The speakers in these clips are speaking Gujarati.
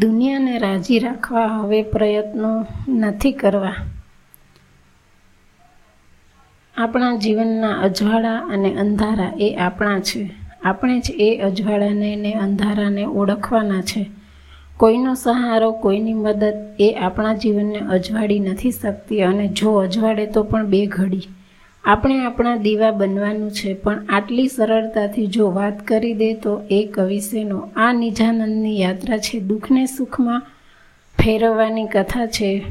દુનિયાને રાજી રાખવા હવે પ્રયત્નો નથી કરવા. આપણા જીવનના અજવાળા અને અંધારા એ આપણા છે. આપણે જ એ અજવાળાને ને અંધારાને ઓળખવાના છે. કોઈનો સહારો, કોઈની મદદ એ આપણા જીવનને અજવાળી નથી શકતી અને જો અજવાળે તો પણ બે ઘડી. આપણે આપણા દીવા બનવાનું છે, પણ આટલી સરળતાથી જો વાત કરી દે તો એ કવિશેનો આ નિજાનંદની યાત્રા છે, દુઃખને સુખમાં ફેરવવાની કથા છે.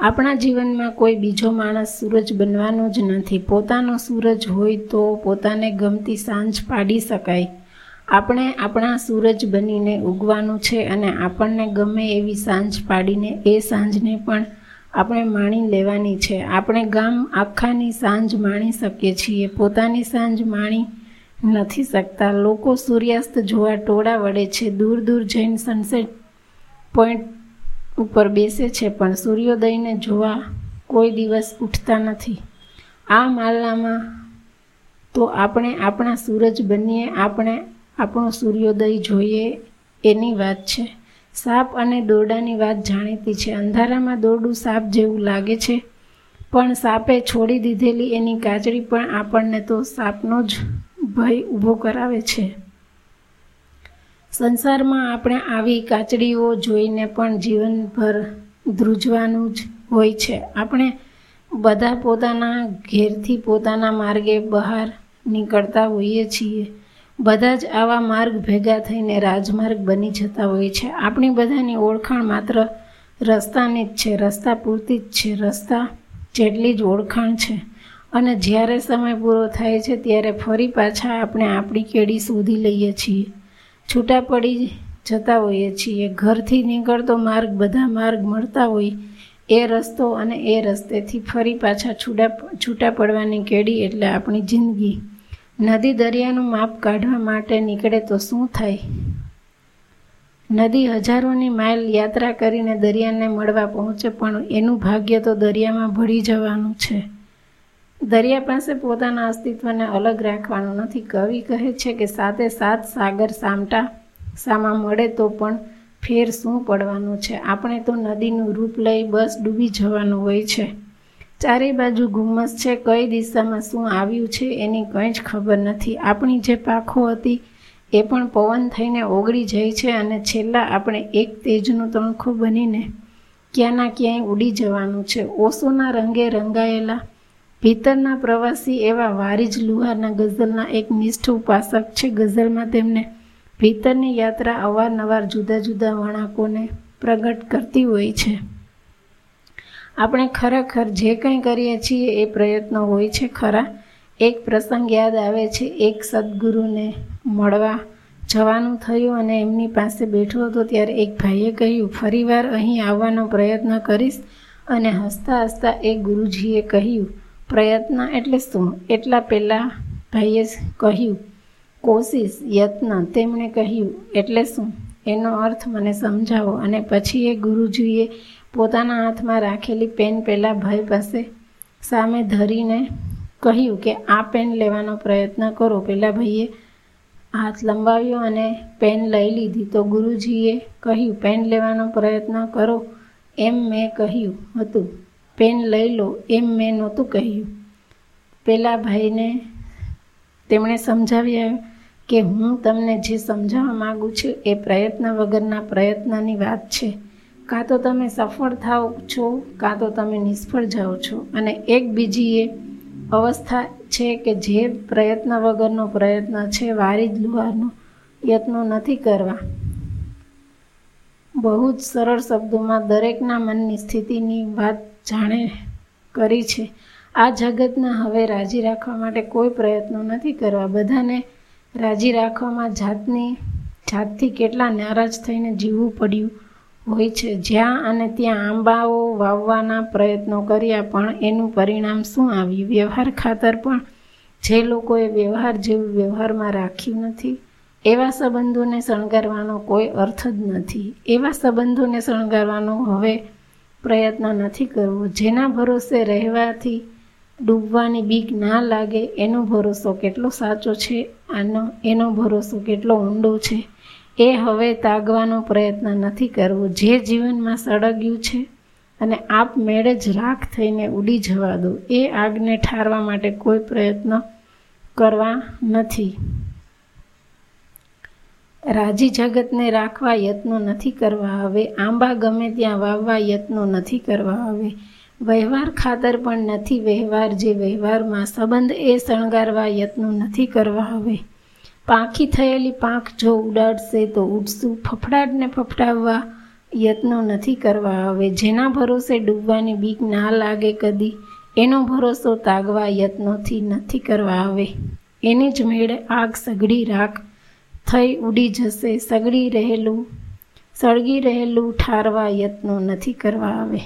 આપણા જીવનમાં કોઈ બીજો માણસ સૂરજ બનવાનો જ નથી. પોતાનો સૂરજ હોય તો પોતાને ગમતી સાંજ પાડી શકાય. આપણે આપણા સૂરજ બનીને ઉગવાનું છે અને આપણને ગમે એવી સાંજ પાડીને એ સાંજને પણ આપણે માણી લેવાની છે. આપણે ગામ આખાની સાંજ માણી શકીએ છીએ. પોતાની સાંજ માણી નથી શકતા. લોકો સૂર્યાસ્ત જોવા ટોળા વળે છે. દૂર દૂર જઈને સનસેટ પોઈન્ટ ઉપર બેસે છે, પણ સૂર્યોદયને જોવા કોઈ દિવસ ઉઠતા નથી. આ માલામાં તો આપણે આપણા સૂરજ બનીએ. આપણે આપણો સૂર્યોદય જોઈએ એની વાત છે. સાપ અને દોરડાની વાત જાણીતી છે. અંધારામાં દોરડું સાપ જેવું લાગે છે, પણ સાપે છોડી દીધેલી એની કાચડી પણ આપણને તો સાપનો જ ભય ઊભો કરાવે છે. સંસારમાં આપણે આવી કાચડીઓ જોઈને પણ જીવનભર ધ્રુજવાનું જ હોય છે. આપણે બધા પોતાના ઘેરથી પોતાના માર્ગે બહાર નીકળતા હોઈએ છીએ. બધા જ આવા માર્ગ ભેગા થઈને રાજમાર્ગ બની જતા હોય છે. આપણી બધાની ઓળખાણ માત્ર રસ્તાની જ છે. રસ્તા પૂરતી જ છે. રસ્તા જેટલી જ ઓળખાણ છે. અને જ્યારે સમય પૂરો થાય છે, ત્યારે ફરી પાછા આપણે આપણી કેડી શોધી લઈએ છીએ. છૂટા પડી જતા હોઈએ છીએ. ઘરથી નીકળતો માર્ગ, બધા માર્ગ મળતા હોય એ રસ્તો અને એ રસ્તેથી ફરી પાછા છૂટા છૂટા પડવાની કેડી એટલે આપણી જિંદગી. નદી દરિયાનું માપ કાઢવા માટે નીકળે તો શું થાય? નદી હજારોની માઇલ યાત્રા કરીને દરિયાને મળવા પહોંચે, પણ એનું ભાગ્ય તો દરિયામાં ભળી જવાનું છે. દરિયા પાસે પોતાના અસ્તિત્વને અલગ રાખવાનું નથી. કવિ કહે છે કે સાતે સાત સાગર સામટા સામા મળે તો પણ ફેર શું પડવાનું છે? આપણે તો નદીનું રૂપ લઈ બસ ડૂબી જવાનું હોય છે. ચારે બાજુ ગુમ્મસ છે, કઈ દિશામાં શું આવ્યું છે એની કંઈ જ ખબર નથી. આપણી જે પાખો હતી એ પણ પવન થઈને ઓગળી જાય છે અને છેલ્લા આપણે એક તેજનું તણખું બનીને ક્યાંના ક્યાંય ઉડી જવાનું છે. ઓશોના રંગે રંગાયેલા ભીતરના પ્રવાસી એવા વારીજ લુહારના ગઝલના એક નિષ્ઠ ઉપાસક છે. ગઝલમાં તેમને ભીતરની યાત્રા અવારનવાર જુદા જુદા વણાકોને પ્રગટ કરતી હોય છે. આપણે ખરેખર જે કંઈ કરીએ છીએ એ પ્રયત્નો હોય છે ખરા. એક પ્રસંગ યાદ આવે છે, એક સદગુરુને મળવા જવાનું થયું અને એમની પાસે બેઠો હતો ત્યારે એક ભાઈએ કહ્યું, ફરીવાર અહીં આવવાનો પ્રયત્ન કરીશ. અને હસતા હસતા એ ગુરુજીએ કહ્યું, પ્રયત્ન એટલે શું? એટલા પહેલાં ભાઈએ કહ્યું, કોશિશ, યત્ન. તેમણે કહ્યું, એટલે શું? એનો અર્થ મને સમજાવો. અને પછી એ ગુરુજીએ પોતાના હાથમાં રાખેલી પેન પહેલાં ભાઈ પાસે સામે ધરીને કહ્યું કે, આ પેન લેવાનો પ્રયત્ન કરો. પહેલાં ભાઈએ હાથ લંબાવ્યો અને પેન લઈ લીધી. તો ગુરુજીએ કહ્યું, પેન લેવાનો પ્રયત્ન કરો. એમ મેં કહ્યું હતું. પેન લઈ લો. એમ મેં નહોતું કહ્યું. પેલા ભાઈને તેમણે સમજાવ્યા કે, હું તમને જે સમજાવવા માગું છું એ પ્રયત્ન વગરના પ્રયત્નની વાત છે. કાં તો તમે સફળ થાઓ છો, કાં તો તમે નિષ્ફળ જાઓ છો. અને એક બીજી એ અવસ્થા છે કે જે પ્રયત્ન વગરનો પ્રયત્ન છે, વારી જ લુહારનો યત્નો નથી કરવા. બહુ જ સરળ શબ્દોમાં દરેકના મનની સ્થિતિની વાત જાણે કરી છે. આ જગતના હવે રાજી રાખવા માટે કોઈ પ્રયત્નો નથી કરવા. બધાને રાજી રાખવામાં જાતની, જાતથી કેટલા નારાજ થઈને જીવવું પડ્યું. હોય છે. જ્યાં અને ત્યાં આંબાઓ વાવવાના પ્રયત્નો કર્યા, પણ એનું પરિણામ શું આવ્યું? વ્યવહાર ખાતર પણ જે લોકોએ વ્યવહાર જેવું વ્યવહારમાં રાખ્યું નથી. એવા સંબંધોને શણગારવાનો કોઈ અર્થ જ નથી. એવા સંબંધોને શણગારવાનો હવે પ્રયત્ન નથી કરવો. જેના ભરોસે રહેવાથી ડૂબવાની બીક ના લાગે, એનો ભરોસો કેટલો સાચો છે? આનો, એનો ભરોસો કેટલો ઊંડો છે? એ હવે તાગવાનો પ્રયત્ન નથી કરવો. જે જીવનમાં સળગ્યું છે અને આપમેળે જ રાખ થઈને ઉડી જવા દો. એ આગને ઠારવા માટે કોઈ પ્રયત્ન કરવા નથી. રાજી જગતને રાખવા યત્નો નથી કરવા હવે. આંબા ગમે ત્યાં વાવવા યત્નો નથી કરવા હવે. વ્યવહાર ખાતર પણ નથી. વ્યવહાર જે વ્યવહારમાં સંબંધ એ શણગારવા યત્નો નથી કરવા હવે. પાંખી થયેલી પાંખ જો ઉડાડશે તો ઉડશું. ફફડાટને ફફડાવવા યત્નો નથી કરવા હવે. જેના ભરોસે ડૂબવાની બીક ના લાગે કદી, એનો ભરોસો તાગવા યત્નોથી નથી કરવા આવે એની જ મેળે આગ સગડી રાખ. થઈ ઉડી જશે. સગડી રહેલું, સળગી રહેલું ઠારવા યત્નો નથી કરવા આવે